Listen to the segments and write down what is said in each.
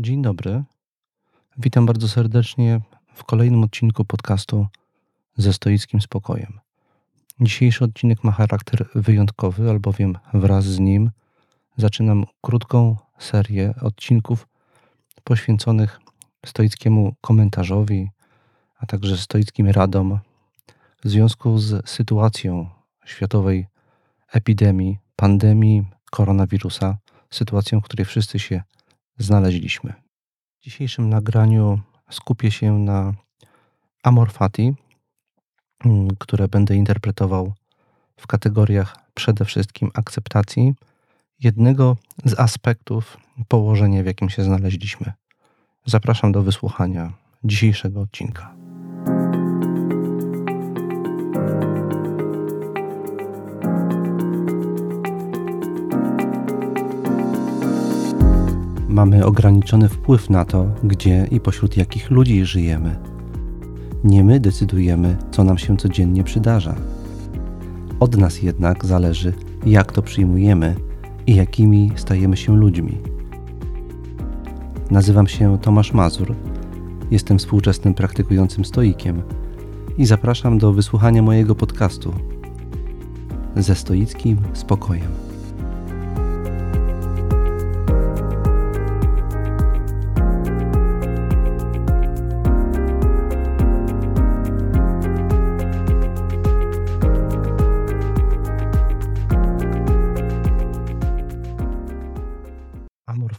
Dzień dobry. Witam bardzo serdecznie w kolejnym odcinku podcastu ze stoickim spokojem. Dzisiejszy odcinek ma charakter wyjątkowy, albowiem wraz z nim zaczynam krótką serię odcinków poświęconych stoickiemu komentarzowi, a także stoickim radom w związku z sytuacją światowej epidemii, pandemii koronawirusa, sytuacją, w której wszyscy się znaleźliśmy. W dzisiejszym nagraniu skupię się na amor fati, mm, które będę interpretował w kategoriach przede wszystkim akceptacji jednego z aspektów położenia, w jakim się znaleźliśmy. Zapraszam do wysłuchania dzisiejszego odcinka. Mamy ograniczony wpływ na to, gdzie i pośród jakich ludzi żyjemy. Nie my decydujemy, co nam się codziennie przydarza. Od nas jednak zależy, jak to przyjmujemy i jakimi stajemy się ludźmi. Nazywam się Tomasz Mazur, jestem współczesnym praktykującym stoikiem i zapraszam do wysłuchania mojego podcastu ze stoickim spokojem.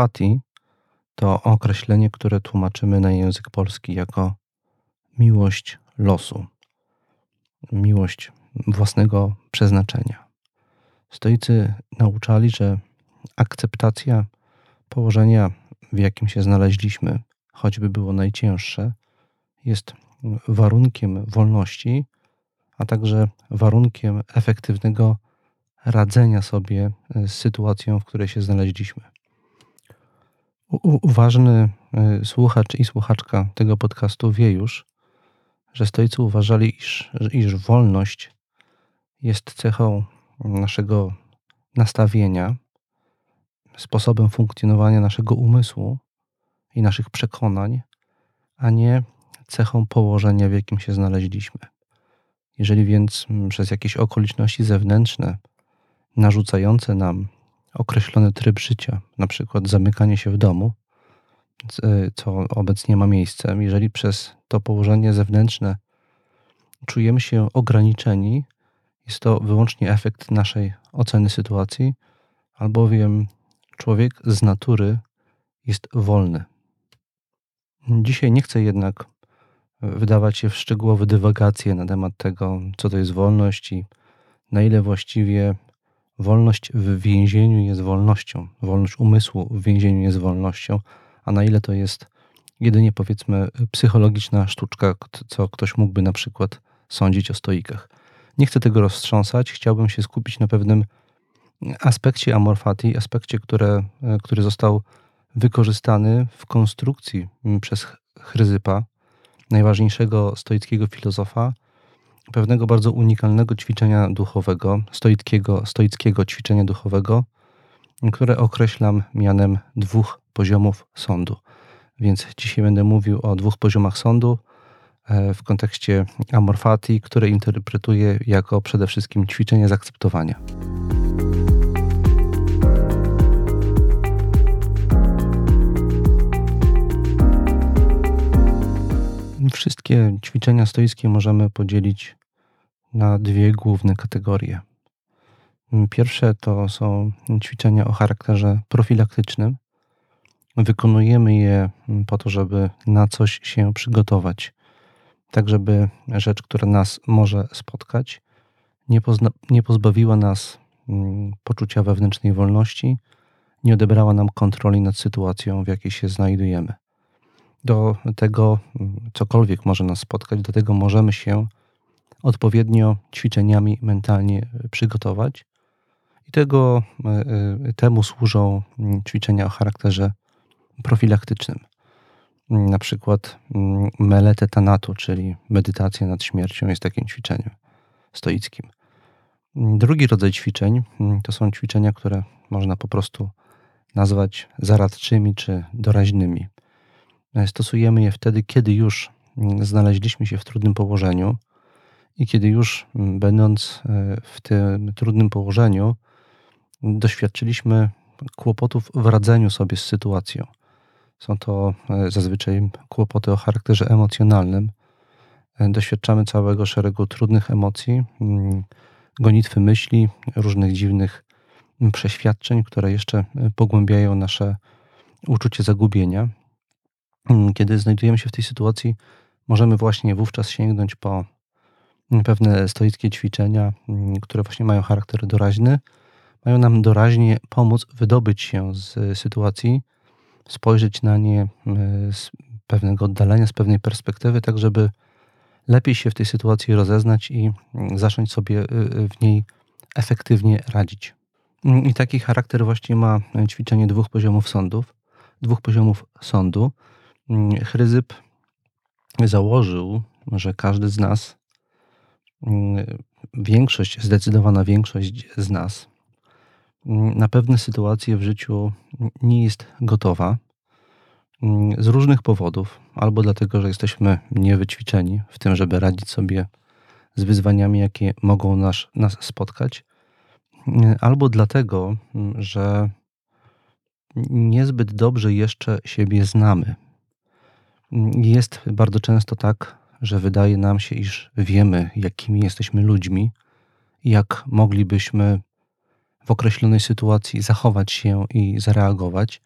Fati to określenie, które tłumaczymy na język polski jako miłość losu, miłość własnego przeznaczenia. Stoicy nauczali, że akceptacja położenia, w jakim się znaleźliśmy, choćby było najcięższe, jest warunkiem wolności, a także warunkiem efektywnego radzenia sobie z sytuacją, w której się znaleźliśmy. Uważny y, słuchacz i słuchaczka tego podcastu wie już, że stoicy uważali, iż, iż wolność jest cechą naszego nastawienia, sposobem funkcjonowania naszego umysłu i naszych przekonań, a nie cechą położenia, w jakim się znaleźliśmy. Jeżeli więc przez jakieś okoliczności zewnętrzne narzucające nam określony tryb życia, na przykład zamykanie się w domu, co obecnie ma miejsce, jeżeli przez to położenie zewnętrzne czujemy się ograniczeni, jest to wyłącznie efekt naszej oceny sytuacji, albowiem człowiek z natury jest wolny. Dzisiaj nie chcę jednak wydawać się w szczegółowe dywagacje na temat tego, co to jest wolność i na ile właściwie wolność w więzieniu jest wolnością, wolność umysłu w więzieniu jest wolnością, a na ile to jest jedynie powiedzmy psychologiczna sztuczka, co ktoś mógłby na przykład sądzić o stoikach. Nie chcę tego roztrząsać, chciałbym się skupić na pewnym aspekcie amorfati, aspekcie, które, który został wykorzystany w konstrukcji przez Chryzypa, najważniejszego stoickiego filozofa, pewnego bardzo unikalnego ćwiczenia duchowego, stoickiego, stoickiego ćwiczenia duchowego, które określam mianem dwóch poziomów sądu. Więc dzisiaj będę mówił o dwóch poziomach sądu e, w kontekście amorfati, które interpretuję jako przede wszystkim ćwiczenie zaakceptowania. Wszystkie ćwiczenia stoickie możemy podzielić na dwie główne kategorie. Pierwsze to są ćwiczenia o charakterze profilaktycznym. Wykonujemy je po to, żeby na coś się przygotować, tak żeby rzecz, która nas może spotkać, nie, nie pozbawiła nas mm, poczucia wewnętrznej wolności, nie odebrała nam kontroli nad sytuacją, w jakiej się znajdujemy. Do tego, mm, cokolwiek może nas spotkać, do tego możemy się odpowiednio ćwiczeniami mentalnie przygotować. I tego, e, e, temu służą mm, ćwiczenia o charakterze profilaktycznym. Na przykład mm, melete tanatu, czyli medytacja nad śmiercią, jest takim ćwiczeniem stoickim. Drugi rodzaj ćwiczeń mm, to są ćwiczenia, które można po prostu nazwać zaradczymi czy doraźnymi. Stosujemy je wtedy, kiedy już znaleźliśmy się w trudnym położeniu i kiedy już, będąc w tym trudnym położeniu, doświadczyliśmy kłopotów w radzeniu sobie z sytuacją. Są to e, zazwyczaj kłopoty o charakterze emocjonalnym. E, doświadczamy całego szeregu trudnych emocji, mm, gonitwy myśli, różnych dziwnych mm, przeświadczeń, które jeszcze e, pogłębiają nasze uczucie zagubienia. Mm, kiedy znajdujemy się w tej sytuacji, możemy właśnie wówczas sięgnąć po pewne stoickie ćwiczenia, które właśnie mają charakter doraźny, mają nam doraźnie pomóc wydobyć się z sytuacji, spojrzeć na nie e, z pewnego oddalenia, z pewnej perspektywy, tak żeby lepiej się w tej sytuacji rozeznać i mm, zacząć sobie e, w niej efektywnie radzić. Mm, I taki charakter właśnie ma ćwiczenie dwóch poziomów sądów, dwóch poziomów sądu. Mm, Chryzyp założył, że każdy z nas, większość, zdecydowana większość z nas na pewne sytuacje w życiu nie jest gotowa z różnych powodów, albo dlatego, że jesteśmy niewyćwiczeni w tym, żeby radzić sobie z wyzwaniami, jakie mogą nas, nas spotkać, albo dlatego, że niezbyt dobrze jeszcze siebie znamy. Jest bardzo często tak, że wydaje nam się, iż wiemy, jakimi jesteśmy ludźmi, jak moglibyśmy w określonej sytuacji zachować się i zareagować.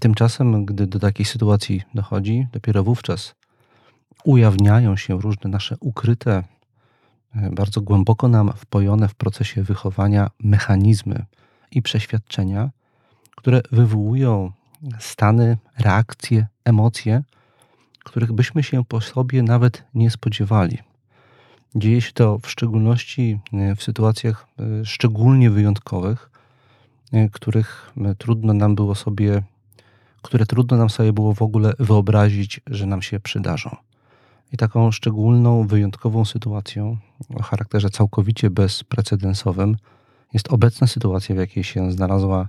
Tymczasem, gdy do takiej sytuacji dochodzi, dopiero wówczas ujawniają się różne nasze ukryte, e, bardzo głęboko nam wpojone w procesie wychowania mechanizmy i przeświadczenia, które wywołują stany, reakcje, emocje, których byśmy się po sobie nawet nie spodziewali. Dzieje się to w szczególności e, w sytuacjach e, szczególnie wyjątkowych, e, których trudno nam było sobie, które trudno nam sobie było w ogóle wyobrazić, że nam się przydarzą. I taką szczególną, wyjątkową sytuacją o charakterze całkowicie bezprecedensowym jest obecna sytuacja, w jakiej się znalazła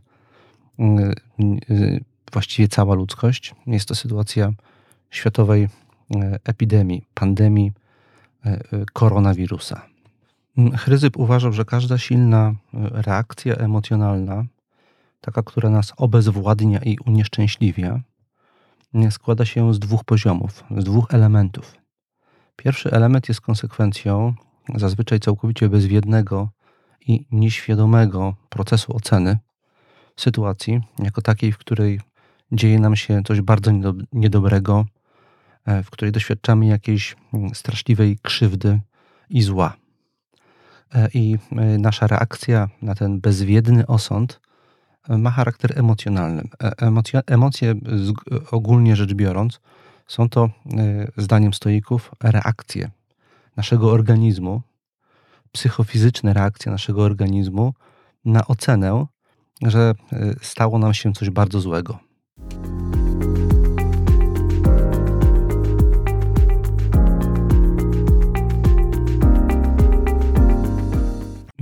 właściwie cała ludzkość. Jest to sytuacja światowej epidemii, pandemii E, e, koronawirusa. Mm, Chryzyp uważał, że każda silna e, reakcja emocjonalna, taka, która nas obezwładnia i unieszczęśliwia, składa się z dwóch poziomów, z dwóch elementów. Pierwszy element jest konsekwencją zazwyczaj całkowicie bezwiednego i nieświadomego procesu oceny sytuacji, jako takiej, w której dzieje nam się coś bardzo niedobrego, E, w której doświadczamy jakiejś mm, straszliwej krzywdy i zła. E, I e, nasza reakcja na ten bezwiedny osąd ma charakter emocjonalny. Emocje ogólnie rzecz biorąc, są to, zdaniem stoików, reakcje naszego organizmu, psychofizyczne reakcje naszego organizmu na ocenę, że stało nam się coś bardzo złego.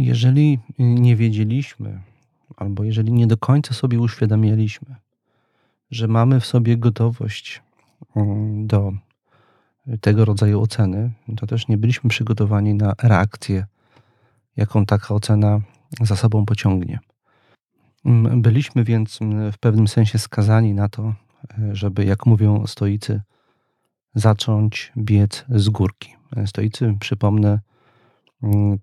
Jeżeli nie wiedzieliśmy, albo jeżeli nie do końca sobie uświadamialiśmy, że mamy w sobie gotowość mm, do tego rodzaju oceny, to też nie byliśmy przygotowani na reakcję, jaką taka ocena za sobą pociągnie. Mm, byliśmy więc mm, w pewnym sensie skazani na to, żeby, jak mówią stoicy, zacząć biec z górki. Stoicy, przypomnę,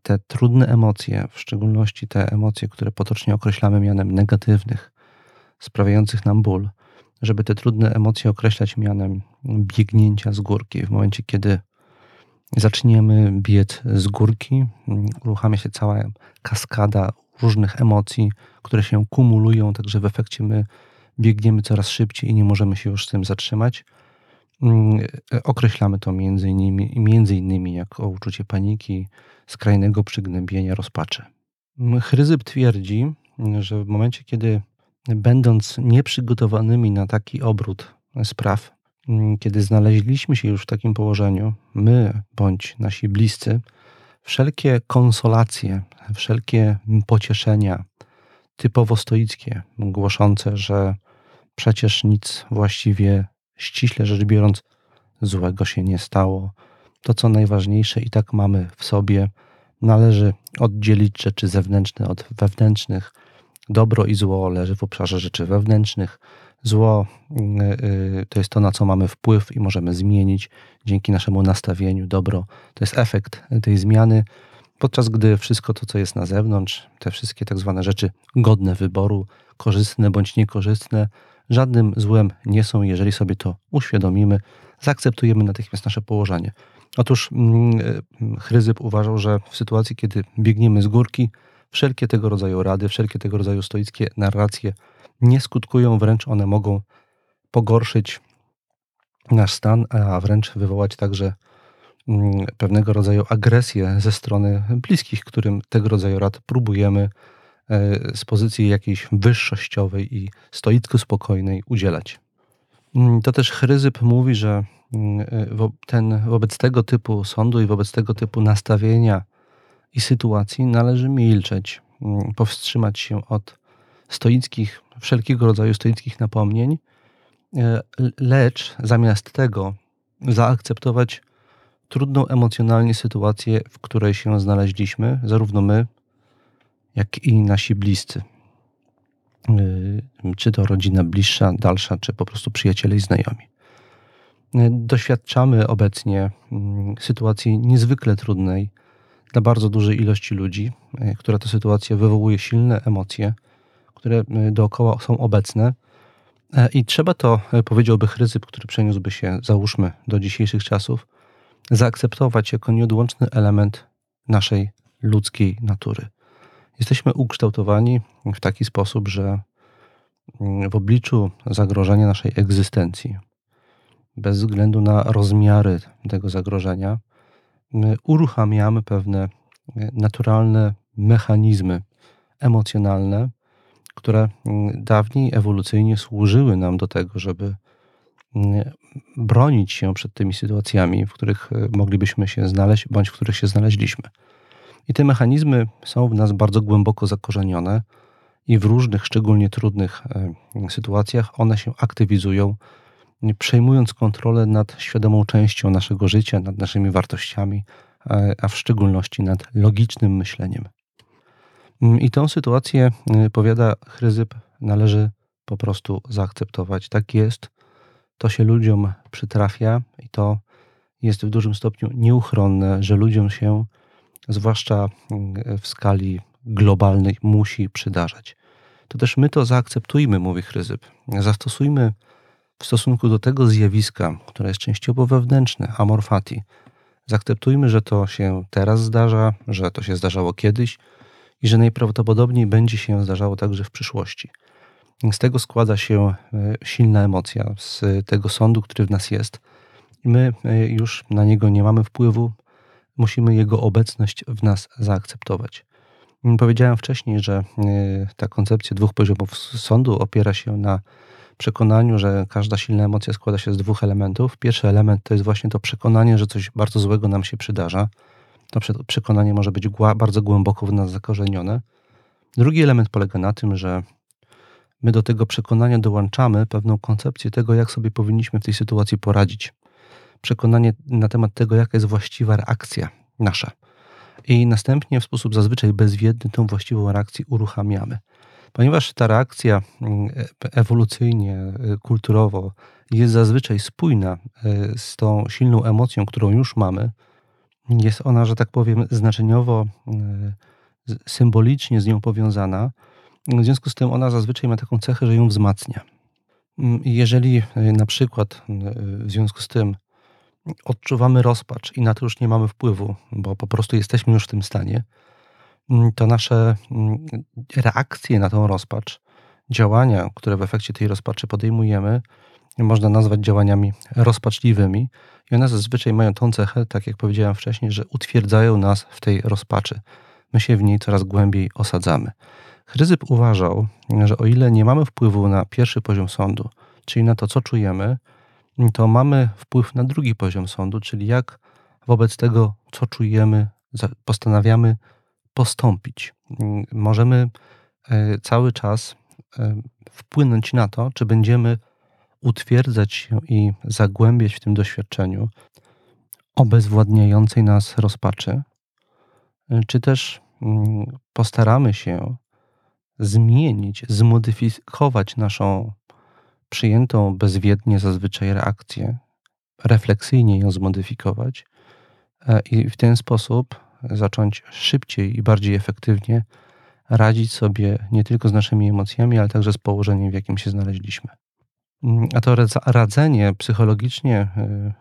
te trudne emocje, w szczególności te emocje, które potocznie określamy mianem negatywnych, sprawiających nam ból, żeby te trudne emocje określać mianem biegnięcia z górki. W momencie, kiedy zaczniemy biec z górki, mm, uruchamia się cała kaskada różnych emocji, które się kumulują, także w efekcie my biegniemy coraz szybciej i nie możemy się już z tym zatrzymać. Mm, określamy to między innymi, między innymi jako uczucie paniki, skrajnego przygnębienia, rozpaczy. Chryzyp twierdzi, że w momencie, kiedy będąc nieprzygotowanymi na taki obrót spraw, kiedy znaleźliśmy się już w takim położeniu, my bądź nasi bliscy, wszelkie konsolacje, wszelkie pocieszenia, typowo stoickie, głoszące, że przecież nic właściwie, ściśle rzecz biorąc, złego się nie stało. To, co najważniejsze, i tak mamy w sobie. Należy oddzielić rzeczy zewnętrzne od wewnętrznych. Dobro i zło leży w obszarze rzeczy wewnętrznych. Zło y, y, to jest to, na co mamy wpływ i możemy zmienić dzięki naszemu nastawieniu. Dobro to jest efekt tej zmiany, podczas gdy wszystko to, co jest na zewnątrz, te wszystkie tak zwane rzeczy godne wyboru, korzystne bądź niekorzystne, żadnym złem nie są, jeżeli sobie to uświadomimy, zaakceptujemy natychmiast nasze położenie. Otóż mm, y, Chryzyp uważał, że w sytuacji, kiedy biegniemy z górki, wszelkie tego rodzaju rady, wszelkie tego rodzaju stoickie narracje nie skutkują, wręcz one mogą pogorszyć nasz stan, a wręcz wywołać także mm, pewnego rodzaju agresję ze strony bliskich, którym tego rodzaju rad próbujemy e, z pozycji jakiejś wyższościowej i stoicko spokojnej udzielać. Mm, to też Chryzyp mówi, że mm, e, ten, wobec tego typu sądu i wobec tego typu nastawienia i sytuacji należy milczeć, powstrzymać się od stoickich, wszelkiego rodzaju stoickich napomnień, e, lecz zamiast tego zaakceptować trudną emocjonalnie sytuację, w której się znaleźliśmy, zarówno my, jak i nasi bliscy. E, czy to rodzina bliższa, dalsza, czy po prostu przyjaciele i znajomi. E, doświadczamy obecnie mm, sytuacji niezwykle trudnej dla bardzo dużej ilości ludzi, która to sytuacja wywołuje silne emocje, które y, dookoła są obecne. E, I trzeba to, powiedziałby Chryzyp, który przeniósłby się, załóżmy, do dzisiejszych czasów, zaakceptować jako nieodłączny element naszej ludzkiej natury. Jesteśmy ukształtowani w taki sposób, że mm, w obliczu zagrożenia naszej egzystencji, bez względu na rozmiary tego zagrożenia, uruchamiamy pewne e, naturalne mechanizmy emocjonalne, które mm, dawniej ewolucyjnie służyły nam do tego, żeby mm, bronić się przed tymi sytuacjami, w których e, moglibyśmy się znaleźć, bądź w których się znaleźliśmy. I te mechanizmy są w nas bardzo głęboko zakorzenione i w różnych, szczególnie trudnych e, sytuacjach one się aktywizują, przejmując kontrolę nad świadomą częścią naszego życia, nad naszymi wartościami, e, a w szczególności nad logicznym myśleniem. Mm, I tą sytuację, y, powiada Chryzyp, należy po prostu zaakceptować. Tak jest, to się ludziom przytrafia i to jest w dużym stopniu nieuchronne, że ludziom się, zwłaszcza mm, w skali globalnej, musi przydarzać. To też my to zaakceptujmy, mówi Chryzyp. Zastosujmy w stosunku do tego zjawiska, które jest częściowo wewnętrzne, amorfati. Zaakceptujmy, że to się teraz zdarza, że to się zdarzało kiedyś, i że najprawdopodobniej będzie się zdarzało także w przyszłości. Z tego składa się e, silna emocja, z tego sądu, który w nas jest. I my e, już na niego nie mamy wpływu, musimy jego obecność w nas zaakceptować. Powiedziałem wcześniej, że e, ta koncepcja dwóch poziomów sądu opiera się na przekonaniu, że każda silna emocja składa się z dwóch elementów. Pierwszy element to jest właśnie to przekonanie, że coś bardzo złego nam się przydarza to przekonanie może być bardzo głęboko w nas zakorzenione. Drugi element polega na tym, że my do tego przekonania dołączamy pewną koncepcję tego, jak sobie powinniśmy w tej sytuacji poradzić. Przekonanie na temat tego, jaka jest właściwa reakcja nasza. I następnie w sposób zazwyczaj bezwiedny tą właściwą reakcję uruchamiamy. Ponieważ ta reakcja mm, e, ewolucyjnie, e, kulturowo jest zazwyczaj spójna e, z tą silną emocją, którą już mamy, jest ona, że tak powiem, znaczeniowo, symbolicznie z nią powiązana. W związku z tym ona zazwyczaj ma taką cechę, że ją wzmacnia. Mm, jeżeli na przykład w związku z tym odczuwamy rozpacz i na to już nie mamy wpływu, bo po prostu jesteśmy już w tym stanie, mm, to nasze mm, reakcje na tą rozpacz, działania, które w efekcie tej rozpaczy podejmujemy, można nazwać działaniami rozpaczliwymi i one zazwyczaj mają tą cechę, tak jak powiedziałem wcześniej, że utwierdzają nas w tej rozpaczy. My się w niej coraz głębiej osadzamy. Chryzyp uważał, że o ile nie mamy wpływu na pierwszy poziom sądu, czyli na to, co czujemy, to mamy wpływ na drugi poziom sądu, czyli jak wobec tego, co czujemy, postanawiamy postąpić. Możemy cały czas wpłynąć na to, czy będziemy utwierdzać się i zagłębiać w tym doświadczeniu obezwładniającej nas rozpaczy, czy też mm, postaramy się zmienić, zmodyfikować naszą przyjętą bezwiednie zazwyczaj reakcję, refleksyjnie ją zmodyfikować e, i w ten sposób zacząć szybciej i bardziej efektywnie radzić sobie nie tylko z naszymi emocjami, ale także z położeniem, w jakim się znaleźliśmy. Mm, a to radzenie psychologicznie y,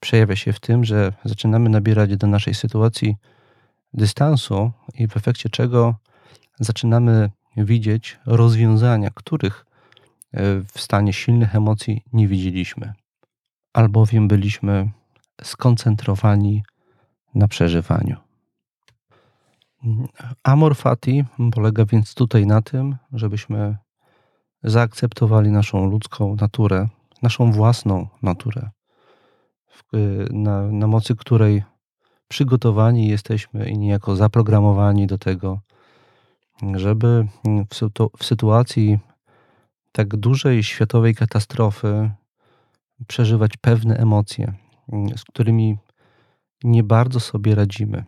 przejawia się w tym, że zaczynamy nabierać do naszej sytuacji dystansu i w efekcie czego zaczynamy widzieć rozwiązania, których w stanie silnych emocji nie widzieliśmy, albowiem byliśmy skoncentrowani na przeżywaniu. Amor fati polega więc tutaj na tym, żebyśmy zaakceptowali naszą ludzką naturę, naszą własną naturę, na, na mocy której przygotowani jesteśmy i niejako zaprogramowani do tego, żeby w, w sytuacji tak dużej światowej katastrofy przeżywać pewne emocje, z którymi nie bardzo sobie radzimy.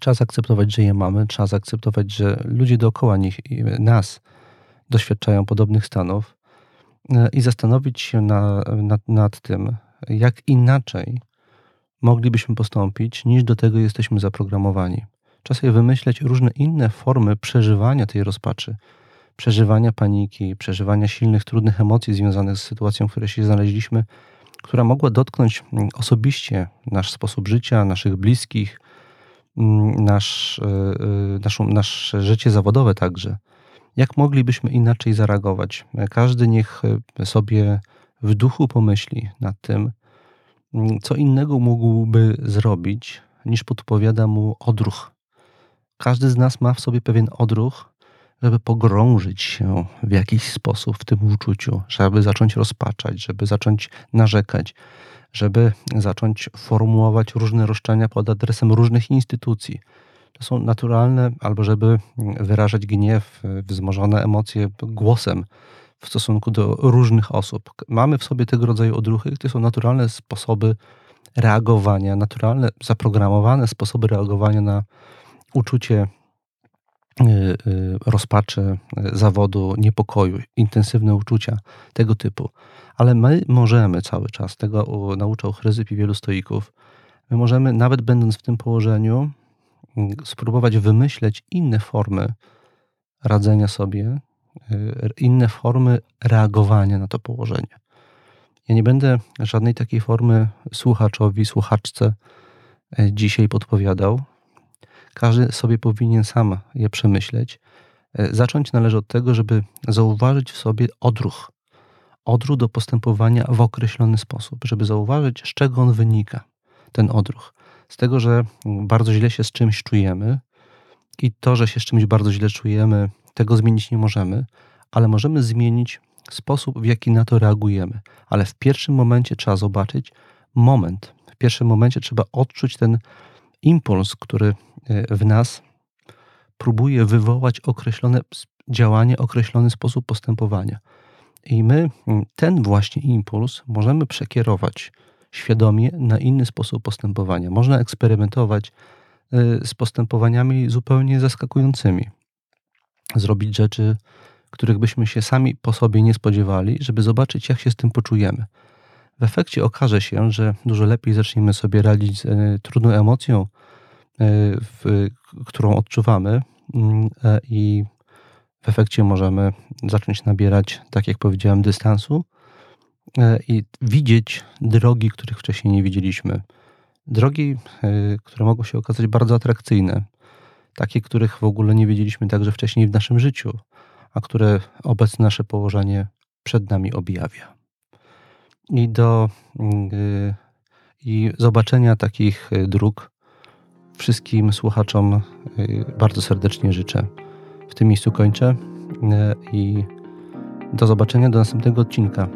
Trzeba zaakceptować, że je mamy, trzeba zaakceptować, że ludzie dookoła nich, nas doświadczają podobnych stanów e, i zastanowić się na, nad, nad tym, jak inaczej moglibyśmy postąpić, niż do tego jesteśmy zaprogramowani. Sobie wymyśleć różne inne formy przeżywania tej rozpaczy, przeżywania paniki, przeżywania silnych, trudnych emocji związanych z sytuacją, w której się znaleźliśmy, która mogła dotknąć mm, osobiście nasz sposób życia, naszych bliskich, mm, nasz, e, e, naszą, nasze życie zawodowe także. Jak moglibyśmy inaczej zareagować? Każdy niech sobie w duchu pomyśli nad tym, co innego mógłby zrobić, niż podpowiada mu odruch. Każdy z nas ma w sobie pewien odruch, żeby pogrążyć się w jakiś sposób w tym uczuciu, żeby zacząć rozpaczać, żeby zacząć narzekać, żeby zacząć formułować różne roszczenia pod adresem różnych instytucji to są naturalne, albo żeby wyrażać gniew, wzmożone emocje głosem w stosunku do różnych osób. Mamy w sobie tego rodzaju odruchy, to są naturalne sposoby reagowania, naturalne, zaprogramowane sposoby reagowania na uczucie rozpaczy, zawodu, niepokoju, intensywne uczucia tego typu. Ale my możemy cały czas, tego nauczał Chryzyp i wielu stoików, my możemy, nawet będąc w tym położeniu, spróbować wymyśleć inne formy radzenia sobie, y, inne formy reagowania na to położenie. Ja nie będę żadnej takiej formy słuchaczowi, słuchaczce y, dzisiaj podpowiadał. Każdy sobie powinien sam je przemyśleć. Y, zacząć należy od tego, żeby zauważyć w sobie odruch. Odruch do postępowania w określony sposób, żeby zauważyć, z czego on wynika, ten odruch z tego, że bardzo źle się z czymś czujemy i to, że się z czymś bardzo źle czujemy, tego zmienić nie możemy, ale możemy zmienić sposób, w jaki na to reagujemy. Ale w pierwszym momencie trzeba zobaczyć moment. W pierwszym momencie trzeba odczuć ten impuls, który e, w nas próbuje wywołać określone działanie, określony sposób postępowania. I my ten właśnie impuls możemy przekierować świadomie na inny sposób postępowania. Można eksperymentować y, z postępowaniami zupełnie zaskakującymi. Zrobić rzeczy, których byśmy się sami po sobie nie spodziewali, żeby zobaczyć, jak się z tym poczujemy. W efekcie okaże się, że dużo lepiej zaczniemy sobie radzić z y, trudną emocją, y, którą odczuwamy, mm, i w efekcie możemy zacząć nabierać, tak jak powiedziałem, dystansu E, i widzieć drogi, których wcześniej nie widzieliśmy. Drogi, e, które mogą się okazać bardzo atrakcyjne, takie, których w ogóle nie wiedzieliśmy także wcześniej w naszym życiu, a które obecne nasze położenie przed nami objawia. I do e, i zobaczenia takich dróg wszystkim słuchaczom bardzo serdecznie życzę. W tym miejscu kończę i do zobaczenia do następnego odcinka.